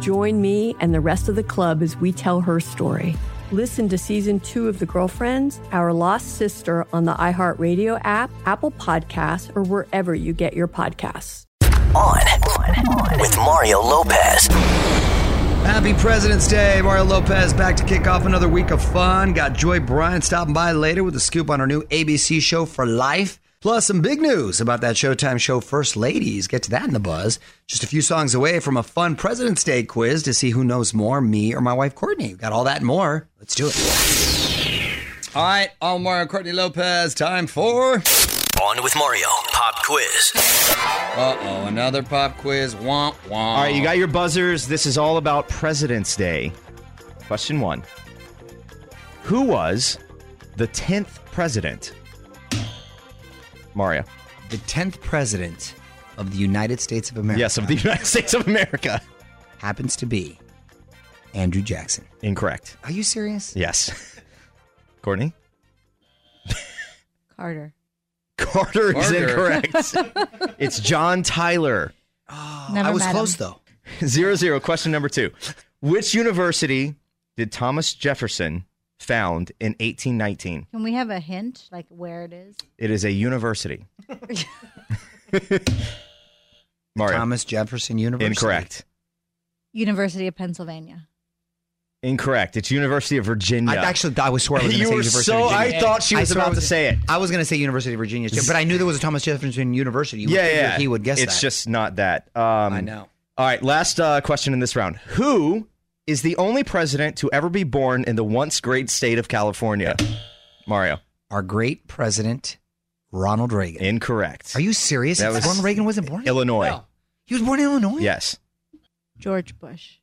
Join me and the rest of the club as we tell her story. Listen to season two of The Girlfriends, Our Lost Sister on the iHeartRadio app, Apple Podcasts, or wherever you get your podcasts. On, with Mario Lopez. Happy President's Day. Mario Lopez back to kick off another week of fun. Got Joy Bryant stopping by later with a scoop on her new ABC show for life. Plus, some big news about that Showtime show First Ladies. Get to that in the buzz. Just a few songs away from a fun President's Day quiz to see who knows more, me or my wife Courtney. Got all that and more. Let's do it. All right, I'm Mario Courtney Lopez. Time for. On with Mario. Pop quiz. Uh oh, another pop quiz. Womp womp. All right, you got your buzzers. This is all about President's Day. Question one Who was the 10th president? Mario. the 10th president of the United States of America. Yes, of the United States of America. happens to be Andrew Jackson. Incorrect. Are you serious? Yes. Courtney? Carter. Carter is Carter. incorrect. it's John Tyler. Oh, Never I was met close him. though. Zero zero. Question number two. Which university did Thomas Jefferson found in 1819? Can we have a hint, like where it is? It is a university. Mario. Thomas Jefferson University. Incorrect. University of Pennsylvania. Incorrect. It's University of Virginia. I actually, I was swear I was going to say University so. of Virginia. I thought she was I about to say it. I was going to say University of Virginia, too, but I knew there was a Thomas Jefferson University. You yeah, yeah. He would guess It's that. just not that. Um, I know. All right. Last uh, question in this round. Who is the only president to ever be born in the once great state of California? Mario. Our great president, Ronald Reagan. Incorrect. Are you serious? That was- Ronald Reagan wasn't born. In Illinois. He was born in Illinois. Yes. George Bush.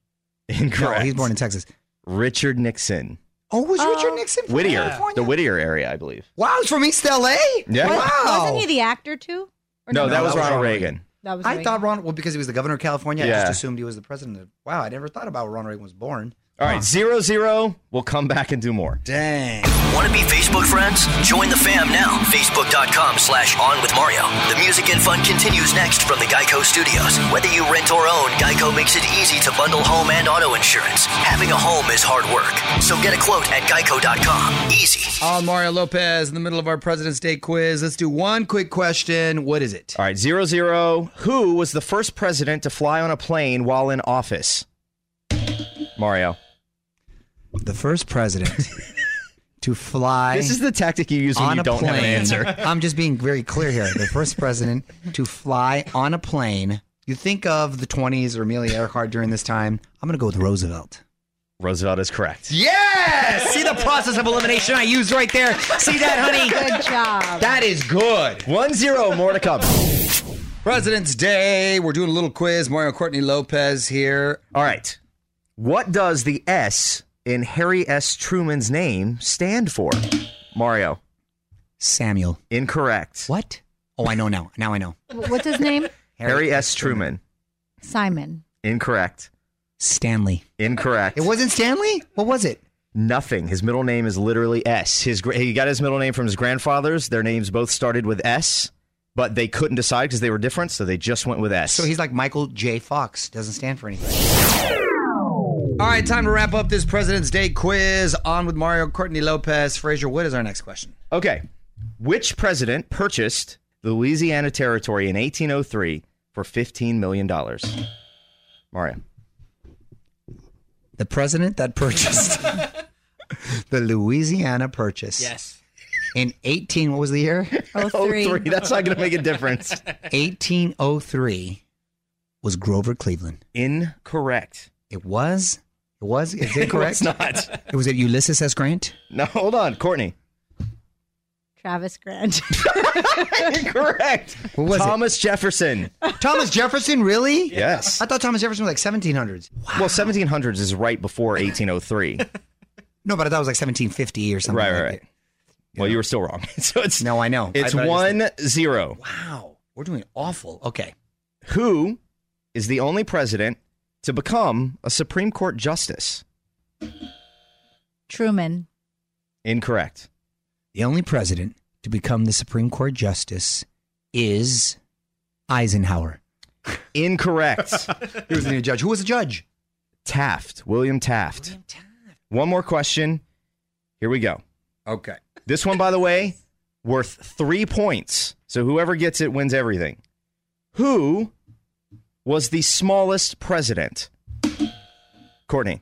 Incorrect. No, he was born in Texas. Richard Nixon. Oh, was oh. Richard Nixon from Whittier. California? The Whittier area, I believe. Wow, he's from East LA. Yeah. Wow. Wasn't he the actor too? Or No, no, that was that was Ronald Ronald Reagan. That was I Reagan. thought Ron. well, because he was the governor of California, I Yeah. just assumed he was the president. Wow, I never thought about when Ronald Reagan was born. All right, zero zero. We'll come back and do more. Dang. Want to be Facebook friends? Join the fam now. Facebook.com slash on with Mario. The music and fun continues next from the Geico Studios. Whether you rent or own, Geico makes it easy to bundle home and auto insurance. Having a home is hard work. So get a quote at geico.com. Easy. Oh, Mario Lopez in the middle of our President's Day quiz. Let's do one quick question. What is it? All right, zero zero. Who was the first president to fly on a plane while in office? Mario. The first president to fly This is the tactic you use when on you a don't plane. have an answer. I'm just being very clear here. The first president to fly on a plane. You think of the 20s or Amelia Earhart during this time. I'm going to go with Roosevelt. Roosevelt is correct. Yes! See the process of elimination I used right there? See that, honey? Good job. That is good. One zero. More to come. President's Day. We're doing a little quiz. Mario Courtney Lopez here. All right. What does the S in Harry S. Truman's name stand for? Mario. Samuel. Incorrect. What? Oh, I know now. Now I know. What's his name? Harry S. Truman. Simon. Incorrect. Stanley. Incorrect. It wasn't Stanley? What was it? Nothing. His middle name is literally S. His gra- he got his middle name from his grandfathers. Their names both started with S, but they couldn't decide because they were different, so they just went with S. So he's like Michael J. Fox. Doesn't stand for anything. All right, time to wrap up this President's Day quiz. On with Mario Courtney Lopez. Frazier, what is our next question? okay. Which president purchased the Louisiana Territory in 1803 for 15 million dollars? Mario. The president that purchased the Louisiana Purchase. Yes. In 18, what was the year? Oh, Oh, three. three. That's not going to make a difference. 1803 was Grover Cleveland. Incorrect. It was? It was? Is it correct? It's not. It was it Ulysses S. Grant? No, hold on, Courtney. Travis Grant. Incorrect. What was it? Thomas Jefferson. Thomas Jefferson, really? Yes. I thought Thomas Jefferson was like 1700s. Well, 1700s is right before 1803. No, but I thought it was like 1750 or something. right, like right, right. it. Well, you were still wrong. so it's No, I know. It's I- but I just one zero. Wow. We're doing awful. Okay. Who is the only president to become a Supreme Court justice? Truman. Incorrect. The only president to become the Supreme Court justice is Eisenhower. Incorrect. He was the judge. Who was the judge? Taft. William Taft. One more question. Here we go. Okay. This one, by the way, worth three points. So whoever gets it wins everything. Who was the smallest president? Courtney.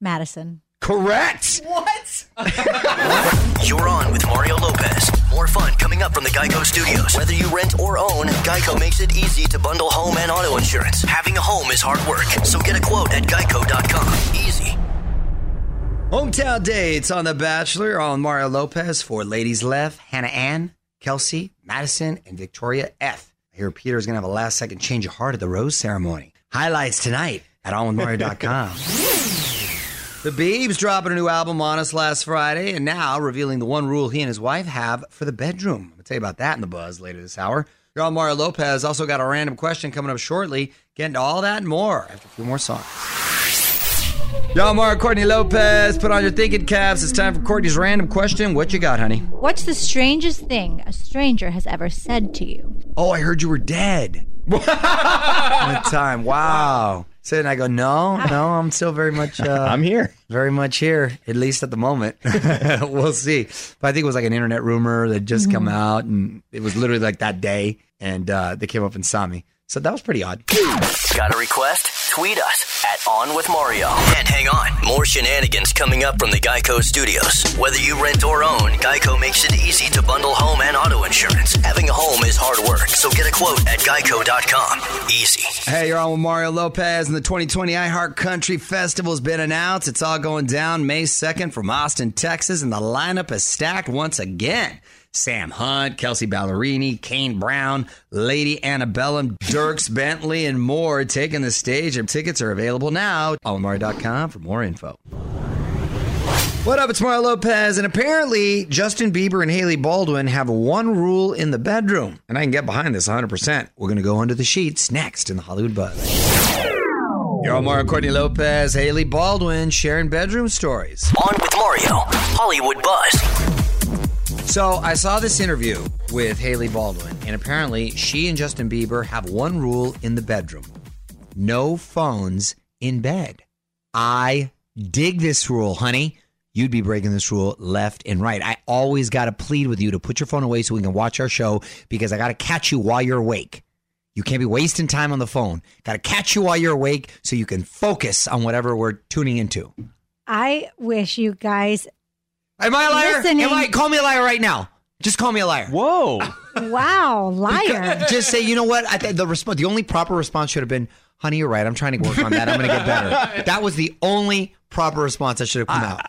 Madison. Correct. What? You're on with Mario Lopez. More fun coming up from the Geico Studios. Whether you rent or own, Geico makes it easy to bundle home and auto insurance. Having a home is hard work, so get a quote at geico.com. Easy. Hometown dates on The Bachelor on Mario Lopez for Ladies Left, Hannah Ann, Kelsey, Madison, and Victoria F. I hear Peter's going to have a last second change of heart at the rose ceremony. Highlights tonight at onwithmario.com. the Beebs dropping a new album on us last Friday and now revealing the one rule he and his wife have for the bedroom. I'll tell you about that in the buzz later this hour. You're on Mario Lopez. Also got a random question coming up shortly. Getting to all that and more after a few more songs. Y'all, Mario Courtney Lopez. Put on your thinking caps. It's time for Courtney's random question. What you got, honey? What's the strangest thing a stranger has ever said to you? Oh, I heard you were dead. One time. Wow. So then I go, no, no, I'm still very much, uh, I'm here. very much here, at least at the moment. we'll see. But I think it was like an internet rumor that just come out, and it was literally like that day, and uh, they came up and saw me. So that was pretty odd. Got a request? Tweet us at On With Mario. And hang on, more shenanigans coming up from the Geico Studios. Whether you rent or own, Geico makes it easy to bundle home and auto insurance. Having a home is hard work, so get a quote at geico.com. Easy. Hey, you're on with Mario Lopez, and the 2020 iHeart Country Festival has been announced. It's all going down May 2nd from Austin, Texas, and the lineup is stacked once again. Sam Hunt, Kelsea Ballerini, Kane Brown, Lady Antebellum, Dierks Bentley, and more taking the stage. And tickets are available now. Allmario.com for more info. What up? It's Mario Lopez, and apparently Justin Bieber and Hailey Baldwin have one rule in the bedroom, and I can get behind this 100%. We're going to go under the sheets next in the Hollywood Buzz. On Mario Courtney Lopez, Hailey Baldwin sharing bedroom stories. On with Mario, Hollywood Buzz. So I saw this interview with Hailey Baldwin, and apparently she and Justin Bieber have one rule in the bedroom no phones in bed. I dig this rule, honey. You'd be breaking this rule left and right. I always got to plead with you to put your phone away so we can watch our show because I got to catch you while you're awake. You can't be wasting time on the phone. Got to catch you while you're awake so you can focus on whatever we're tuning into. I wish you guys. Am I a liar? Listening. Am I? Call me a liar right now. Just call me a liar. Whoa. Wow, liar. Just say, you know what? I think the response, the only proper response should have been, "Honey, you're right. I'm trying to work on that. I'm going to get better." That was the only proper response that should have come ah. out.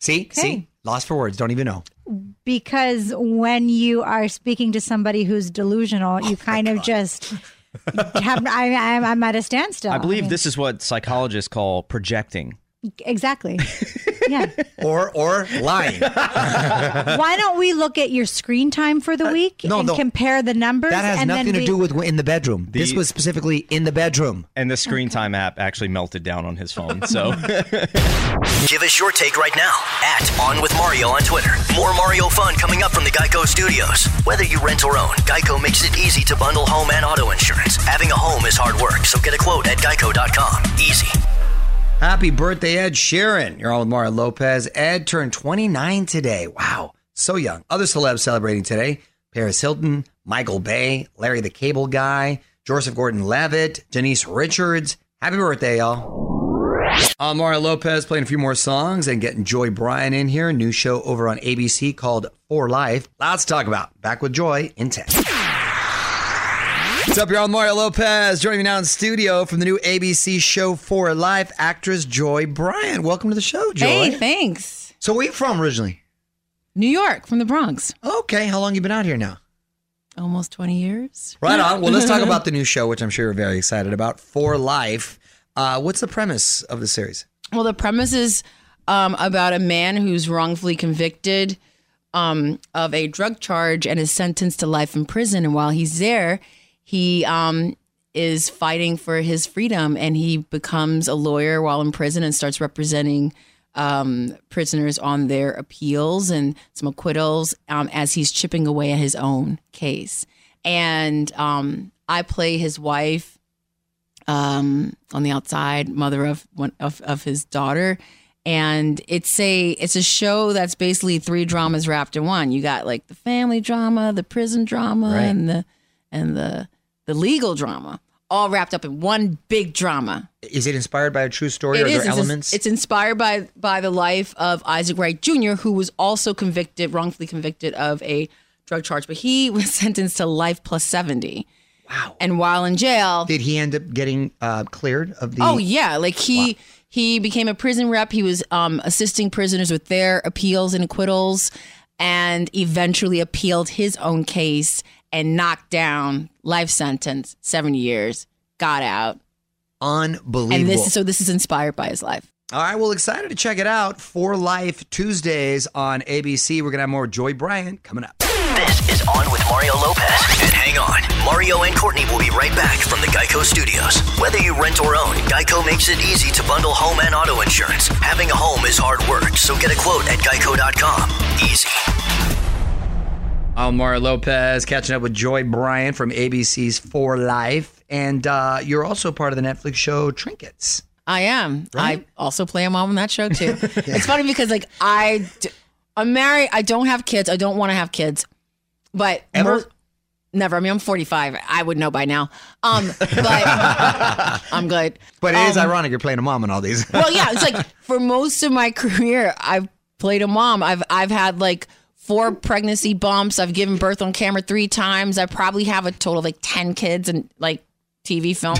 See, see, lost for words. Don't even know. because when you are speaking to somebody who's delusional, Oh you kind of just have. I, I'm, I'm at a standstill. I believe mean, this is what psychologists call projecting. Exactly. Yeah. or or lying. Why don't we look at your screen time for the uh, week no, and no. compare the numbers? That has and then nothing to we- do with in the bedroom. this was specifically in the bedroom. And the screen time app actually melted down on his phone. So Give us your take right now at On With Mario on Twitter. More Mario fun coming up from the Geico Studios. Whether you rent or own, Geico makes it easy to bundle home and auto insurance. Having a home is hard work, so get a quote at geico.com. Easy. Happy birthday, Ed Sheeran. You're on with Mario Lopez. Ed turned 29 today. Wow, so young. Other celebs celebrating today Paris Hilton, Michael Bay, Larry the Cable Guy, Joseph Gordon Levitt, Denise Richards. Happy birthday, y'all. I'm Mario Lopez playing a few more songs and getting Joy Bryant in here. New show over on ABC called For Life. Lots to talk about. Back with Joy in 10. What's up, y'all? Mario Lopez joining me now in studio from the new ABC show For Life, actress Joy Bryant. Welcome to the show, Joy. Hey, thanks. So where are you from originally? New York, from the Bronx. Okay, how long you been out here now? Almost 20 years. Right on. Well, let's talk about the new show, which I'm sure you're very excited about, For Life. Uh, what's the premise of the series? Well, the premise is um, about a man who's wrongfully convicted um, of a drug charge and is sentenced to life in prison. And while he's there, he um, is fighting for his freedom and he becomes a lawyer while in prison and starts representing um, prisoners on their appeals and some acquittals um, as he's chipping away at his own case. And um, I play his wife um, on the outside, mother of one of, of his daughter. And it's a it's a show that's basically three dramas wrapped in one. You got like the family drama, the prison drama, Right. and the and the the legal drama, all wrapped up in one big drama. Is it inspired by a true story? It Are is. there It's, elements? it's inspired by by the life of Isaac Wright Jr., who was also convicted, wrongfully convicted of a drug charge, but he was sentenced to life plus seventy. wow. And while in jail, Did he end up getting uh, cleared of the? Oh yeah, like he he became a prison rep. He was um, assisting prisoners with their appeals and acquittals, and eventually appealed his own case and knocked down life sentence, seven years, got out. Unbelievable. And this is so this is inspired by his life. All right, well, excited to check it out. For Life Tuesdays on ABC. We're gonna have more Joy Bryant coming up. This is On with Mario Lopez. And hang on, Mario and Courtney will be right back from the Geico Studios. Whether you rent or own, Geico makes it easy to bundle home and auto insurance. Having a home is hard work, so get a quote at geico.com. Easy. I'm Mario Lopez, catching up with Joy Bryant from ABC's For Life, and uh, you're also part of the Netflix show Trinkets. I am. Right? I also play a mom on that show too. It's funny because like I, d- I'm married. I don't have kids. I don't want to have kids, but Ever? most- never. I mean, I'm 45. I would know by now. Um, but I'm good. But it is Um, ironic you're playing a mom in all these. Well, yeah, it's like for most of my career, I've played a mom. I've I've had like four pregnancy bumps. I've given birth on camera three times. I probably have a total of like ten kids and like TV film,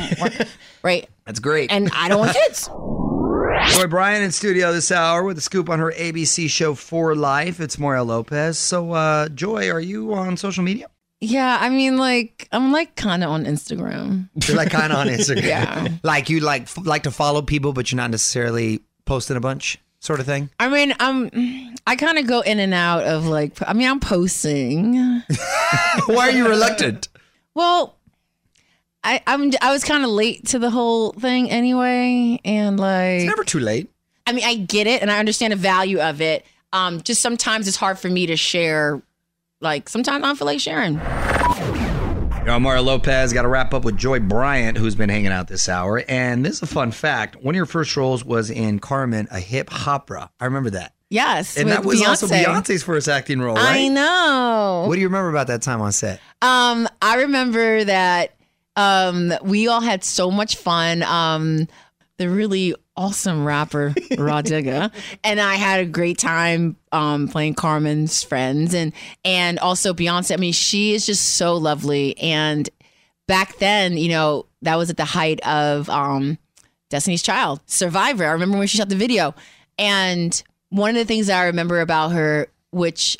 right? That's great. And I don't want kids. Joy Bryant in studio this hour with a scoop on her ABC show For Life. It's Mario Lopez. So, uh, Joy, are you on social media? Yeah, I mean, like I'm like kind of on Instagram. You're like kind of on Instagram. Yeah. Like you like f- like to follow people, but you're not necessarily posting a bunch, sort of thing. I mean, I'm I kind of go in and out of like. I mean, I'm posting. Why are you reluctant? Well, I I'm I was kind of late to the whole thing anyway, and like It's never too late. I mean, I get it and I understand the value of it. Um, just sometimes it's hard for me to share. Like sometimes I don't feel like sharing. Yo, Mario Lopez got to wrap up with Joy Bryant, who's been hanging out this hour. And this is a fun fact. One of your first roles was in Carmen, a Hip Hopera. I remember that. Yes, And that was Beyonce. also Beyonce's first acting role, right? I know. What do you remember about that time on set? Um, I remember that um, we all had so much fun. Um, the really awesome rapper Rah Digga and I had a great time um, playing Carmen's friends and and also Beyonce. I mean, she is just so lovely. And back then, you know, that was at the height of um, Destiny's Child, Survivor. I remember when she shot the video, and one of the things that I remember about her, which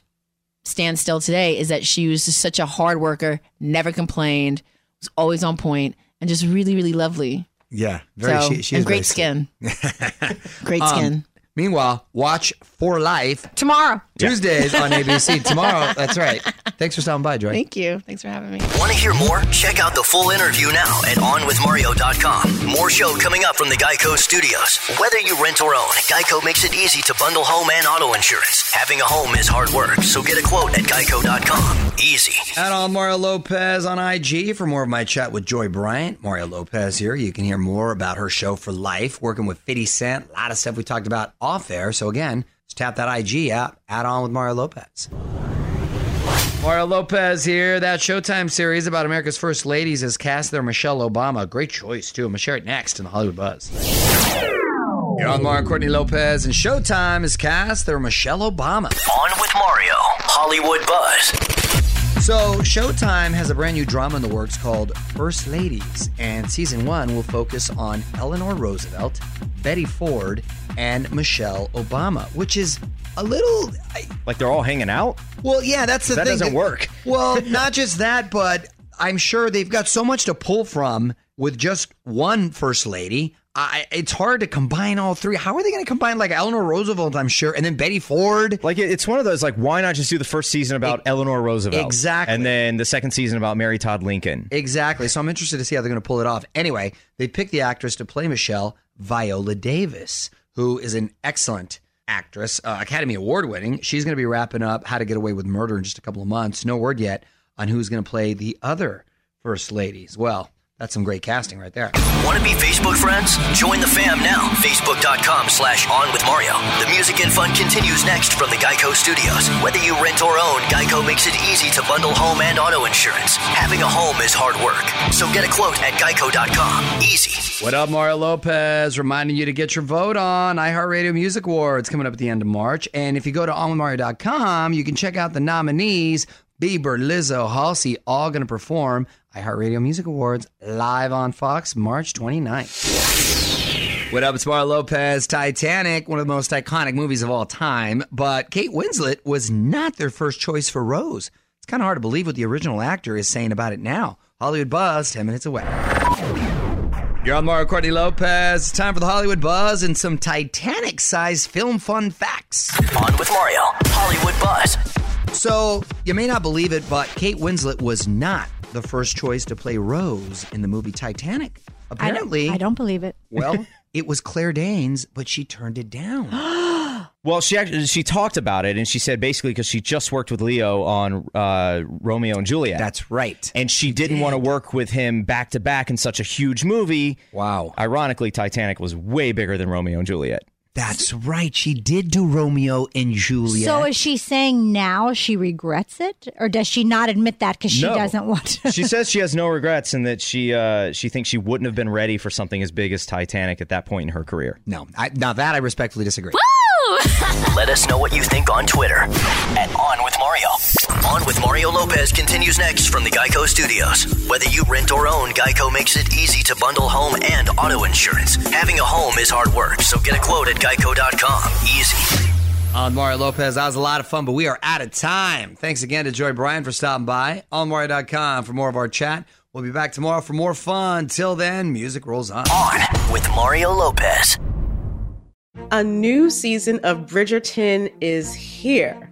stands still today is that she was just such a hard worker, never complained, was always on point, and just really, really lovely. Yeah, very. so, she, she and great skin. great Um, skin. Meanwhile, watch For Life Tomorrow. Tuesdays on ABC. Tomorrow, that's right. Thanks for stopping by, Joy. Thank you. Thanks for having me. Want to hear more? Check out the full interview now at OnWithMario.com. More show coming up from the Geico Studios. Whether you rent or own, Geico makes it easy to bundle home and auto insurance. Having a home is hard work, so get a quote at Geico.com. Easy. At all Mario Lopez on IG for more of my chat with Joy Bryant. Mario Lopez here. You can hear more about her show for life, working with 50 Cent. A lot of stuff we talked about off air. So again, just tap that IG app, add on with Mario Lopez. Mario Lopez here. That Showtime series about America's First Ladies has cast their Michelle Obama. Great choice, too. I'm going to share it next in the Hollywood Buzz. You're on Mario Courtney Lopez, and Showtime has cast their Michelle Obama. On with Mario. Hollywood Buzz. So, Showtime has a brand new drama in the works called First Ladies, and season one will focus on Eleanor Roosevelt, Betty Ford, and Michelle Obama, which is a little. I, Like they're all hanging out? well, yeah, that's the That thing. That doesn't work. Well, not just that, but I'm sure they've got so much to pull from with just one First Lady. I, it's hard to combine all three. How are they going to combine like Eleanor Roosevelt? I'm sure, and then Betty Ford. Like it- it's one of those like why not just do the first season about Eleanor Roosevelt Exactly. and then the second season about Mary Todd Lincoln. Exactly. So I'm interested to see how they're going to pull it off. Anyway, they picked the actress to play Michelle, Viola Davis, who is an excellent actress, uh, Academy Award winning. She's going to be wrapping up How to Get Away with Murder in just a couple of months. No word yet on who's going to play the other First Ladies. Well, that's some great casting right there. Want to be Facebook friends? Join the fam now. Facebook.com slash on with Mario. The music and fun continues next from the Geico Studios. Whether you rent or own, Geico makes it easy to bundle home and auto insurance. Having a home is hard work. So get a quote at Geico.com. Easy. What up, Mario Lopez? Reminding you to get your vote on iHeartRadio Music Awards coming up at the end of March. And if you go to onwithmario.com, you can check out the nominees. Bieber, Lizzo, Halsey, all going to perform iHeartRadio Music Awards live on Fox March 29th. What up, it's Mario Lopez. Titanic, one of the most iconic movies of all time. But Kate Winslet was not their first choice for Rose. It's kind of hard to believe what the original actor is saying about it now. Hollywood Buzz, 10 minutes away. You're on Mario Courtney Lopez. It's time for the Hollywood Buzz and some Titanic sized film fun facts. On with Mario. Hollywood Buzz. So, you may not believe it, but Kate Winslet was not the first choice to play Rose in the movie Titanic. I don't, Apparently, I don't believe it. well, it was Claire Danes, but she turned it down. Well, she actually she talked about it and she said basically because she just worked with Leo on uh, Romeo and Juliet. That's right. and she didn't want to work with him back to back in such a huge movie. Wow. Ironically, Titanic was way bigger than Romeo and Juliet. That's right. She did do Romeo and Juliet. So is she saying now she regrets it, or does she not admit that because she No. doesn't want to? She says she has no regrets and that she uh, she thinks she wouldn't have been ready for something as big as Titanic at that point in her career. no, I, now that I respectfully disagree. Let us know what you think on Twitter at On With Mario. On With Mario Lopez continues next from the Geico Studios. Whether you rent or own, Geico makes it easy to bundle home and auto insurance. Having a home is hard work, so get a quote at Geico.com. Easy. On Mario Lopez, that was a lot of fun, but we are out of time. Thanks again to Joy Bryant for stopping by. On Mario.com for more of our chat. We'll be back tomorrow for more fun. Till then, music rolls on. On with Mario Lopez. A new season of Bridgerton is here.